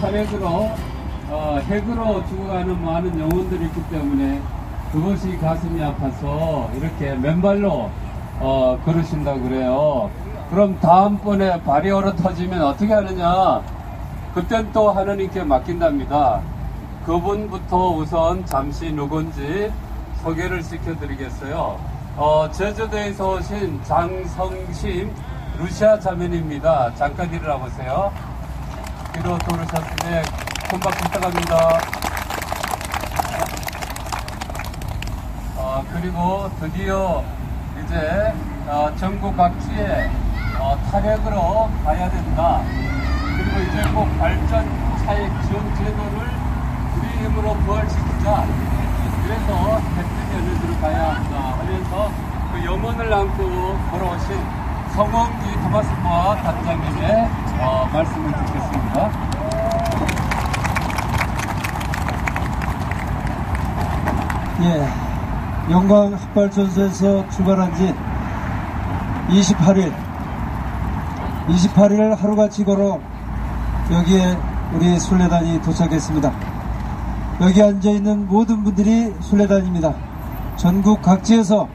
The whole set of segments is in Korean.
탄핵으로 어, 핵으로 죽어가는 많은 영혼들이 있기 때문에 그것이 가슴이 아파서 이렇게 맨발로 어, 걸으신다 그래요. 그럼 다음번에 발이 얼어 터지면 어떻게 하느냐? 그땐 또 하나님께 맡긴답니다. 그분부터 우선 잠시 누군지 소개를 시켜드리겠어요. 어, 제주도에서 오신 장성심 루시아 자매입니다. 잠깐 일어나 보세요. 뒤로 돌으셨으니 손박 부탁합니다. 어, 그리고 드디어 이제 어, 전국 각지에 어, 탄핵으로 가야 된다. 그리고 이제 꼭 발전 차액 지원 제도를 우리 힘으로 부활시키자. 그래서 대통령을 들어가야 한다 하면서 그 염원을 안고 걸어오신 성원기 토마스모아 단장님의 어, 말씀을 듣겠습니다. 예, 영광 흑발전소에서 출발한 지 28일, 28일 하루같이 걸어 여기에 우리 순례단이 도착했습니다. 여기 앉아있는 모든 분들이 순례단입니다. 전국 각지에서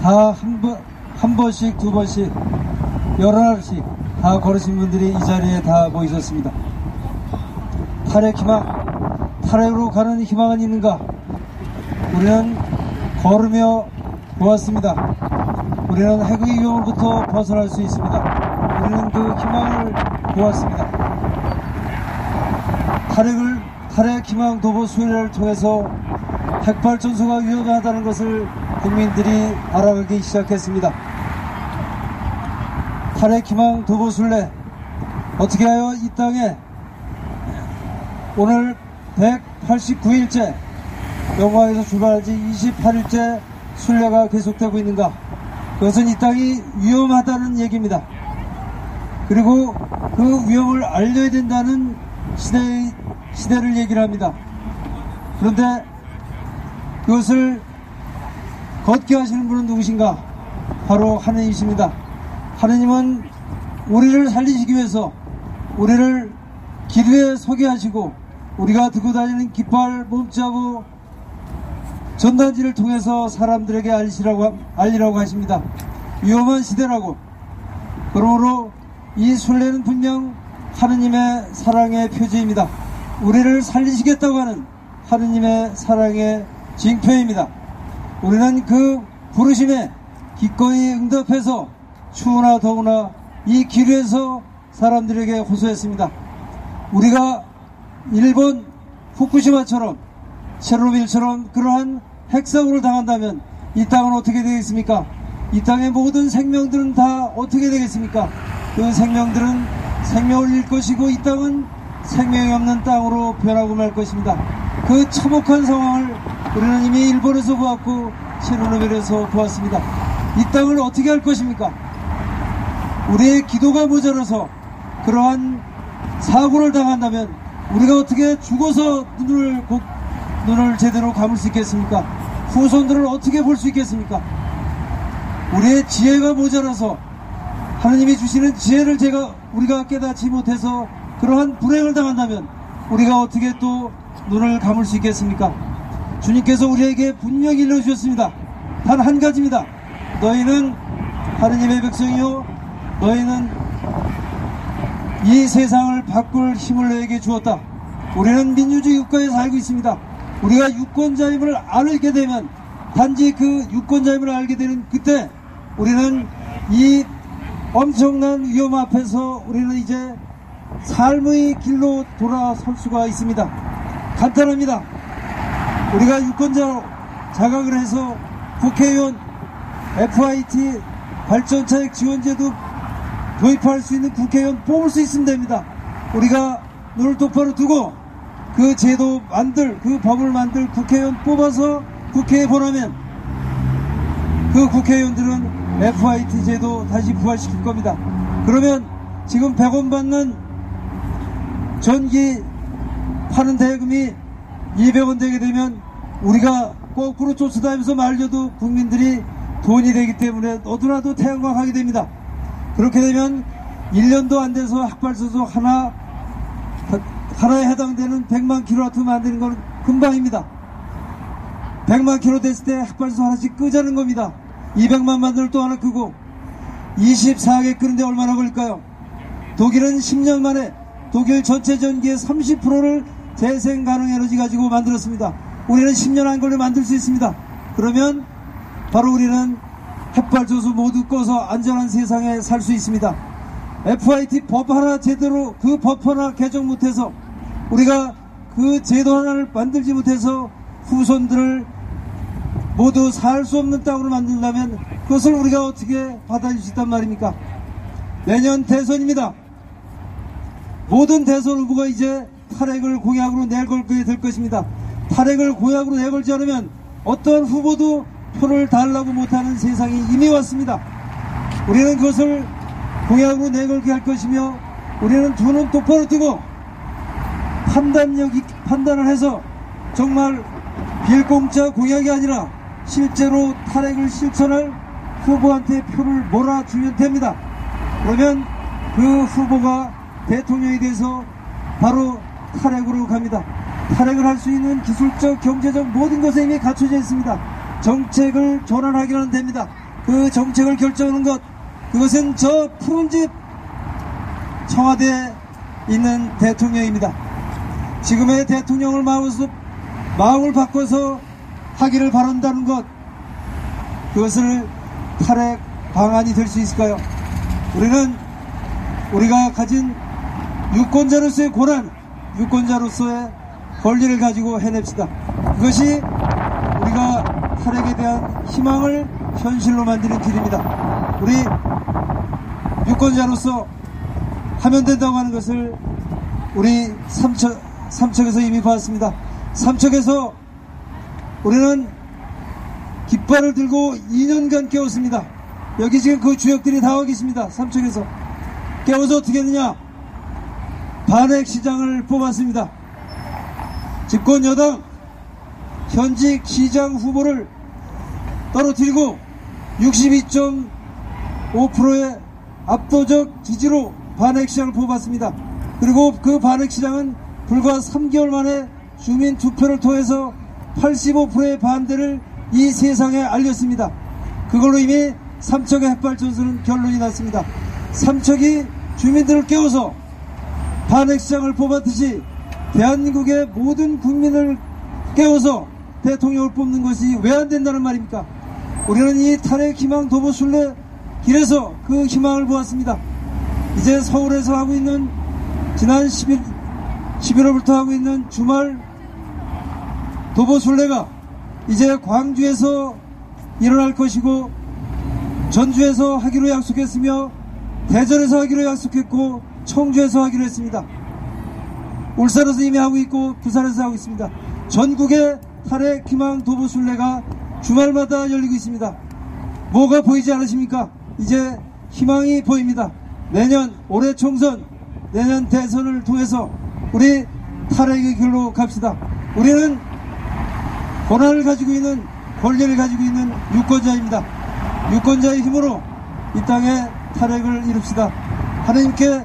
다 한 번, 한 번씩, 두 번씩, 여러 날씩 다 걸으신 분들이 이 자리에 다 모이셨습니다. 탈핵 희망, 탈핵으로 가는 희망은 있는가? 우리는 걸으며 보았습니다. 우리는 핵의 위험으로부터 벗어날 수 있습니다. 우리는 그 희망을 보았습니다. 탈핵을, 탈핵 희망 도보 수련을 통해서 핵발전소가 위험하다는 것을 국민들이 알아가기 시작했습니다. 탈핵 희망 도보 순례 어떻게 하여 이 땅에 오늘 189일째 영광에서 출발한 지 28일째 순례가 계속되고 있는가? 그것은 이 땅이 위험하다는 얘기입니다. 그리고 그 위험을 알려야 된다는 시대의, 시대를 얘기를 합니다. 그런데 그것을 걷게 하시는 분은 누구신가? 바로 하느님이십니다. 하느님은 우리를 살리시기 위해서 우리를 길 위에 서게 하시고 우리가 들고 다니는 깃발 몸자고 전단지를 통해서 사람들에게 알리시라고, 알리라고 하십니다. 위험한 시대라고. 그러므로 이 순례는 분명 하느님의 사랑의 표지입니다. 우리를 살리시겠다고 하는 하느님의 사랑의 징표입니다. 우리는 그 부르심에 기꺼이 응답해서 추우나 더우나 이 길에서 사람들에게 호소했습니다. 우리가 일본 후쿠시마처럼 체르노빌처럼 그러한 핵사고를 당한다면 이 땅은 어떻게 되겠습니까? 이 땅의 모든 생명들은 다 어떻게 되겠습니까? 그 생명들은 생명을 잃을 것이고 이 땅은 생명이 없는 땅으로 변하고 말 것입니다. 그 참혹한 상황을 우리는 이미 일본에서 보았고 체르노빌에서 보았습니다. 이 땅을 어떻게 할 것입니까? 우리의 기도가 모자라서 그러한 사고를 당한다면 우리가 어떻게 죽어서 눈을 곧 눈을 제대로 감을 수 있겠습니까? 후손들을 어떻게 볼 수 있겠습니까? 우리의 지혜가 모자라서 하느님이 주시는 지혜를 제가 우리가 깨닫지 못해서 그러한 불행을 당한다면 우리가 어떻게 또 눈을 감을 수 있겠습니까? 주님께서 우리에게 분명히 일러주셨습니다. 단 한 가지입니다. 너희는 하느님의 백성이요 너희는 이 세상을 바꿀 힘을 너에게 주었다. 우리는 민주주의 국가에 살고 있습니다. 우리가 유권자임을 알게 되면 단지 그 유권자임을 알게 되는 그때 우리는 이 엄청난 위험 앞에서 우리는 이제 삶의 길로 돌아설 수가 있습니다. 간단합니다. 우리가 유권자 자각을 해서 국회의원 FIT 발전차액 지원제도 도입할 수 있는 국회의원 뽑을 수 있으면 됩니다. 우리가 눈을 똑바로 두고 그 제도 만들, 그 법을 만들 국회의원 뽑아서 국회에 보내면 그 국회의원들은 FIT 제도 다시 부활시킬 겁니다. 그러면 지금 100원 받는 전기 파는 대금이 200원 되게 되면 우리가 거꾸로 쫓아다니면서 말려도 국민들이 돈이 되기 때문에 너도나도 태양광 하게 됩니다. 그렇게 되면 1년도 안 돼서 학발소속 하나 하나에 해당되는 100만 킬로와트 만드는 건 금방입니다. 100만 킬로 됐을 때 햇발소 하나씩 끄자는 겁니다. 200만 만들 또 하나 끄고 24개 끄는데 얼마나 걸릴까요? 독일은 10년 만에 독일 전체 전기의 30%를 재생 가능 에너지 가지고 만들었습니다. 우리는 10년 안 걸려 만들 수 있습니다. 그러면 바로 우리는 햇발조수 모두 꺼서 안전한 세상에 살 수 있습니다. FIT 법 하나 제대로 그 법 하나 개정 못해서 우리가 그 제도 하나를 만들지 못해서 후손들을 모두 살 수 없는 땅으로 만든다면 그것을 우리가 어떻게 받아줄 수 있단 말입니까? 내년 대선입니다. 모든 대선 후보가 이제 탈핵을 공약으로 내걸게 될 것입니다. 탈핵을 공약으로 내걸지 않으면 어떤 후보도 표를 달라고 못하는 세상이 이미 왔습니다. 우리는 그것을 공약으로 내걸게 할 것이며 우리는 두 눈 똑바로 뜨고 판단력 있 판단을 해서 정말 빌공짜 공약이 아니라 실제로 탈핵을 실천할 후보한테 표를 몰아주면 됩니다. 그러면 그 후보가 대통령이 돼서 바로 탈핵으로 갑니다. 탈핵을 할 수 있는 기술적, 경제적 모든 것에 이미 갖춰져 있습니다. 정책을 전환하기는 됩니다. 그 정책을 결정하는 것, 그것은 저 푸른 집 청와대에 있는 대통령입니다. 지금의 대통령을 마음에서, 마음을 바꿔서 하기를 바란다는 것, 그것을 탈핵 방안이 될 수 있을까요? 우리는 우리가 가진 유권자로서의 고난, 유권자로서의 권리를 가지고 해냅시다. 그것이 우리가 탈핵에 대한 희망을 현실로 만드는 길입니다. 우리 유권자로서 하면 된다고 하는 것을 우리 삼척, 삼척에서 이미 봤습니다. 삼척에서 우리는 깃발을 들고 2년간 깨웠습니다. 여기 지금 그 주역들이 다 와 계십니다. 삼척에서. 깨워서 어떻게 했느냐? 반핵 시장을 뽑았습니다. 집권 여당 현직 시장 후보를 떨어뜨리고 62.5%의 압도적 지지로 반핵 시장을 뽑았습니다. 그리고 그 반핵 시장은 불과 3개월 만에 주민 투표를 통해서 85%의 반대를 이 세상에 알렸습니다. 그걸로 이미 삼척의 햇발전선은 결론이 났습니다. 삼척이 주민들을 깨워서 반핵시장을 뽑았듯이 대한민국의 모든 국민을 깨워서 대통령을 뽑는 것이 왜 안 된다는 말입니까? 우리는 이 탄핵 희망 도보 순례 길에서 그 희망을 보았습니다. 이제 서울에서 하고 있는 지난 10일, 11월부터 하고 있는 주말 도보 순례가 이제 광주에서 일어날 것이고 전주에서 하기로 약속했으며 대전에서 하기로 약속했고 청주에서 하기로 했습니다. 울산에서 이미 하고 있고 부산에서 하고 있습니다. 전국에 8회 기망 도보순례가 주말마다 열리고 있습니다. 뭐가 보이지 않으십니까? 이제 희망이 보입니다. 내년 올해 총선, 내년 대선을 통해서 우리 탈핵의 길로 갑시다. 우리는 권한을 가지고 있는 권리를 가지고 있는 유권자입니다. 유권자의 힘으로 이 땅에 탈핵을 이룹시다. 하나님께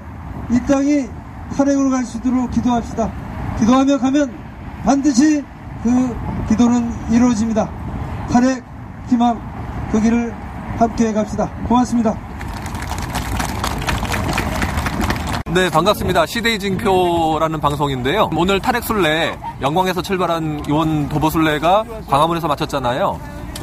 이 땅이 탈핵으로 갈 수 있도록 기도합시다. 기도하며 가면 반드시 그 기도는 이루어집니다. 탈핵 희망 그 길을 함께 갑시다. 고맙습니다. 네, 반갑습니다. 시데이 징표라는 방송인데요. 오늘 탈핵술래, 영광에서 출발한 요원 도보술래가 광화문에서 마쳤잖아요.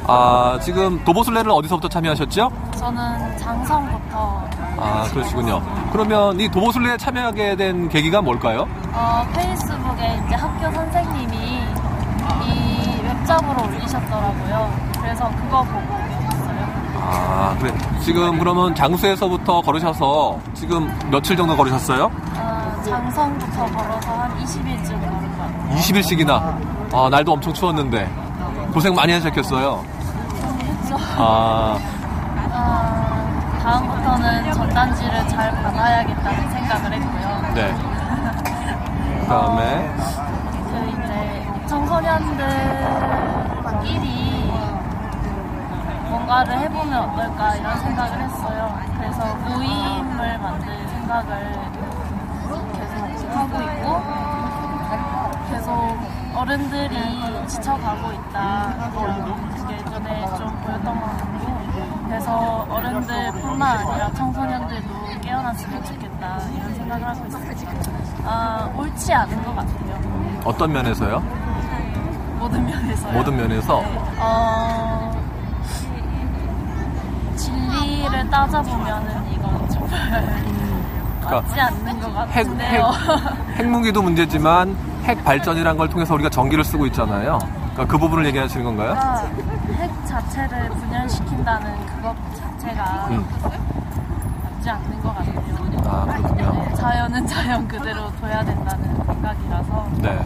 아, 지금 도보술래는 어디서부터 참여하셨죠? 저는 장성부터 아, 그러시군요. 그러면 이 도보술래에 참여하게 된 계기가 뭘까요? 어, 페이스북에 이제 학교 선생님 웹잡으로 올리셨더라고요. 그래서 그거 보고 왔어요. 아, 그래. 지금 그러면 장수에서부터 걸으셔서 지금 며칠 정도 걸으셨어요? 어, 장성부터 걸어서 한 20일쯤 걸은 것 같아요. 20일씩이나. 아, 날도 엄청 추웠는데. 고생 많이 하셨겠어요. 그래서 아, 어, 다음부터는 전단지를 잘 받아야겠다는 생각을 했고요. 네. 그 다음에, 그 이제 청소년들 끼리 뭔가를 해보면 어떨까 이런 생각을 했어요. 그래서 모임을 만들 생각을 계속 하고 있고 어른들이 지쳐가고 있다. 그게 눈에 좀 보였던 것 같고 그래서 어른들뿐만 아니라 청소년들도 깨어났으면 좋겠다 이런 생각을 하고 있습니다. 아, 옳지 않은 것 같아요. 어떤 면에서요? 모든 면에서요. 모든 면에서 어, 진리를 따져보면은 이건 정말 그러니까 맞지 않는 것 핵, 핵, 같은데요. 핵무기도 문제지만 핵 발전이란 걸 통해서 우리가 전기를 쓰고 있잖아요. 그러니까 그 부분을 얘기하시는 건가요? 그러니까 핵 자체를 분열시킨다는 그것 자체가 음. 맞지 않는 것 같아요. 아 그렇군요. 네, 자연은 자연 그대로 둬야 된다는 생각이라서 네.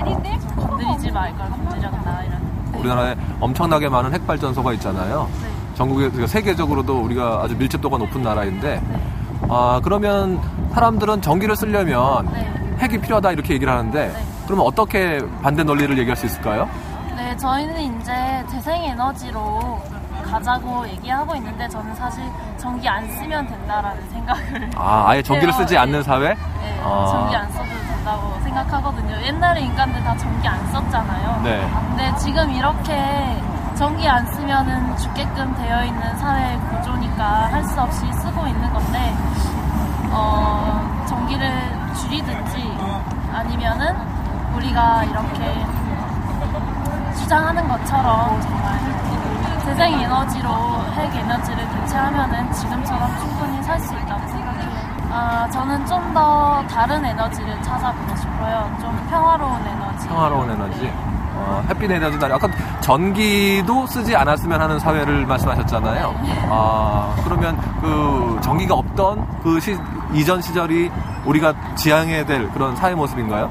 좀 건드리지 말걸 건드렸나 이런. 우리나라에 엄청나게 많은 핵 발전소가 있잖아요. 네. 전국에 그러니까 세계적으로도 우리가 아주 밀집도가 높은 나라인데 네. 아 그러면 사람들은 전기를 쓰려면 네. 핵이 필요하다 이렇게 얘기를 하는데 네. 그러면 어떻게 반대 논리를 얘기할 수 있을까요? 네, 저희는 이제 재생에너지로 가자고 얘기하고 있는데 저는 사실 전기 안 쓰면 된다라는 생각을 아 아예 전기를 해요. 쓰지 네. 않는 사회? 네, 아. 전기 안 써도 된다고 생각하거든요. 옛날에 인간들 다 전기 안 썼잖아요. 네. 근데 지금 이렇게 전기 안 쓰면은 죽게끔 되어 있는 사회 구조니까 할 수 없이 쓰고 있는 건데, 어, 전기를 줄이든지 아니면은 우리가 이렇게 주장하는 것처럼 정말 재생 에너지로 핵 에너지를 대체하면은 지금처럼 충분히 살 수 있다고 생각해요. 아, 저는 좀 더 다른 에너지를 찾아보고 싶어요. 좀 평화로운 에너지. 평화로운 에너지. 어, 햇빛 에너지다. 아까 전기도 쓰지 않았으면 하는 사회를 말씀하셨잖아요. 아, 그러면 그 전기가 없던 그 시, 이전 시절이 우리가 지향해야 될 그런 사회 모습인가요?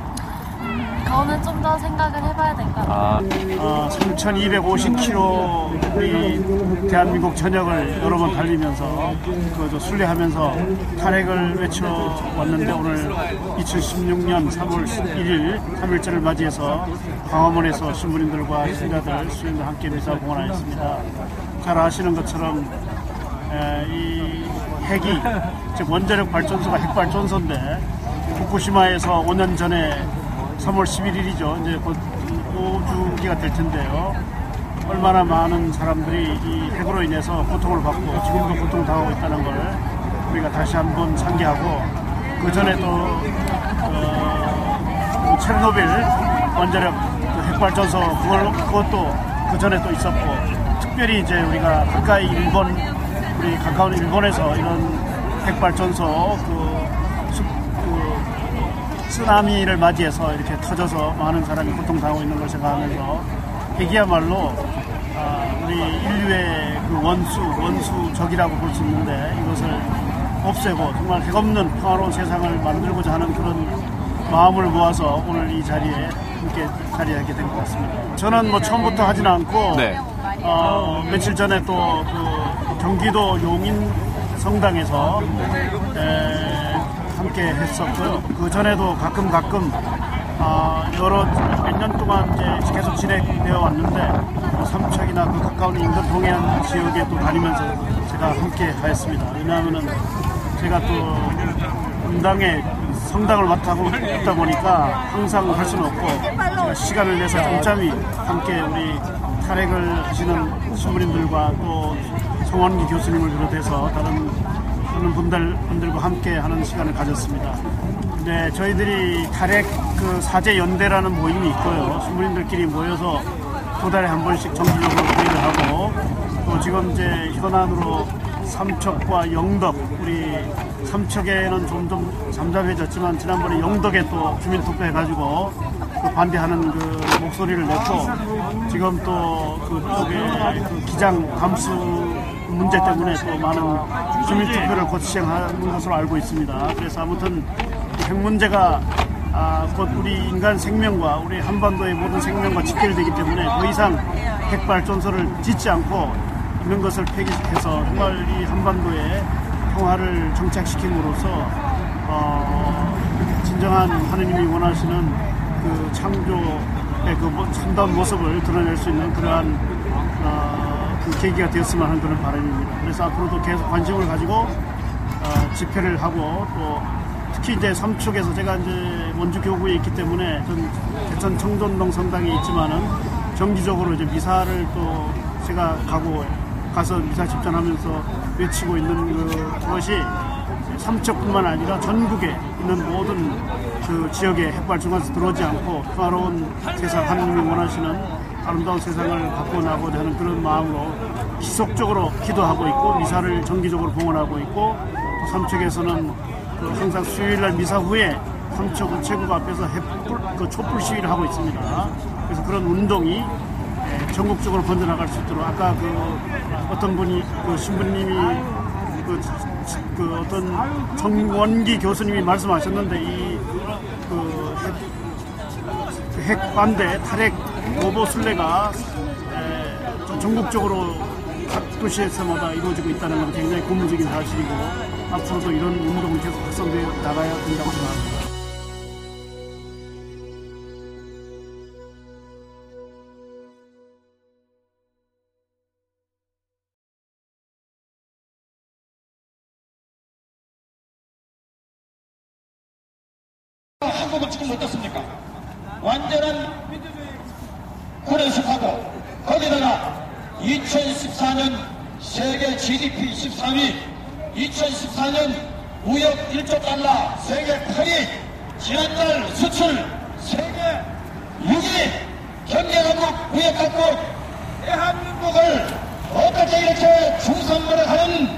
그거는 좀 더 생각을 해봐야 될 것 같아요. 아, 어, 3,250km 우리 대한민국 전역을 여러 번 달리면서 그저 순례하면서 탄핵을 외쳐왔는데 오늘 2016년 3월 1일 3일절을 맞이해서 광화문에서 신부님들과 신자들, 수행들 함께 미사 공헌하였습니다. 잘 아시는 것처럼 에, 이 핵이 즉 원자력 발전소가 핵 발전소인데 후쿠시마에서 5년 전에 3월 11일이죠. 이제 곧 5주기가 될 텐데요. 얼마나 많은 사람들이 이 핵으로 인해서 고통을 받고 지금도 고통 당하고 있다는 걸 우리가 다시 한번 상기하고 그 전에 또 어, 그 체르노빌 원자력 그 핵발전소 그것도 그 전에 또 있었고 특별히 이제 우리가 가까이 일본 우리 가까운 일본에서 이런 핵발전소 그 쓰나미를 맞이해서 이렇게 터져서 많은 사람이 고통당하고 있는 걸 생각하면서 핵이야말로 아, 우리 인류의 그 원수, 원수적이라고 볼 수 있는데 이것을 없애고 정말 핵 없는 평화로운 세상을 만들고자 하는 그런 마음을 모아서 오늘 이 자리에 함께 자리하게 된 것 같습니다. 저는 뭐 처음부터 하진 않고 네. 어, 며칠 전에 또 그 경기도 용인 성당에서 에, 함께 했었고요. 그 전에도 가끔 가끔 아, 여러 몇 년 동안 이제 계속 진행되어 왔는데 뭐 삼척이나 그 가까운 인도 동해안 지역에 또 다니면서 제가 함께 하였습니다. 왜냐하면은 제가 또 분당에 성당을 맡고 있다 보니까 항상 할 수는 없고 제가 시간을 내서 잠잠히 함께 우리 탄핵을 하시는 신부님들과 또 송원기 교수님을 비롯해서 다른 많은 분들, 분들과 함께 하는 시간을 가졌습니다. 네, 저희들이 탈핵 그 사제 연대라는 모임이 있고요. 신부님들끼리 모여서 두 달에 한 번씩 정기적으로 회의를 하고 또 지금 이제 현안으로 삼척과 영덕 우리 삼척에는 점점 잠잠해졌지만 지난번에 영덕에 또 주민투표 해가지고 그 반대하는 그 목소리를 냈고 지금 또 그쪽에 그 기장 감수 문제 때문에 또 많은 주민투표를 곧 시행하는 것으로 알고 있습니다. 그래서 아무튼 이핵 문제가 아, 곧 우리 인간 생명과 우리 한반도의 모든 생명과 직결되기 때문에 더 이상 핵발전소를 짓지 않고 있는 것을 폐기해서 정말 이 한반도에 평화를 정착시킴으로써 어, 진정한 하느님이 원하시는 그 창조의 그 모- 참다운 모습을 드러낼 수 있는 그러한 어, 그 계기가 되었으면 하는 그런 바람입니다. 그래서 앞으로도 계속 관심을 가지고 어, 집회를 하고 또 특히 이제 삼척에서 제가 이제 원주 교구에 있기 때문에 전 대천 청돈동 성당에 있지만은 정기적으로 이제 미사를 또 제가 가고 가서 미사 집전하면서 외치고 있는 그것이 삼척뿐만 아니라 전국에 있는 모든 그 지역의 중간에서 들어오지 않고 평화로운 세상 하나님이 원하시는 아름다운 세상을 갖고 나고자 하는 그런 마음으로 지속적으로 기도하고 있고 미사를 정기적으로 봉헌하고 있고 또 삼척에서는 그 항상 수요일 날 미사 후에 삼척 우체국 앞에서 햇불 그 촛불 시위를 하고 있습니다. 그래서 그런 운동이 예, 전국적으로 번져나갈 수 있도록 아까 그 어떤 분이 그 신부님이 그, 그 어떤 정원기 교수님이 말씀하셨는데 이그 핵 반대 탈핵 보보 순례가 에, 좀 전국적으로 각 도시에서마다 이루어지고 있다는 건 굉장히 고무적인 사실이고 앞으로도 이런 운동은 계속 확산되어 나가야 된다고 생각합니다. 한국은 지금 어떻습니까? 고려식하고 거기다가 2014년 세계 GDP 13위, 2014년 무역 1조 달러 세계 8위, 지난달 수출 세계 6위, 경제강국, 무역강국, 대한민국을 어떻게 이렇게 중산물을 하는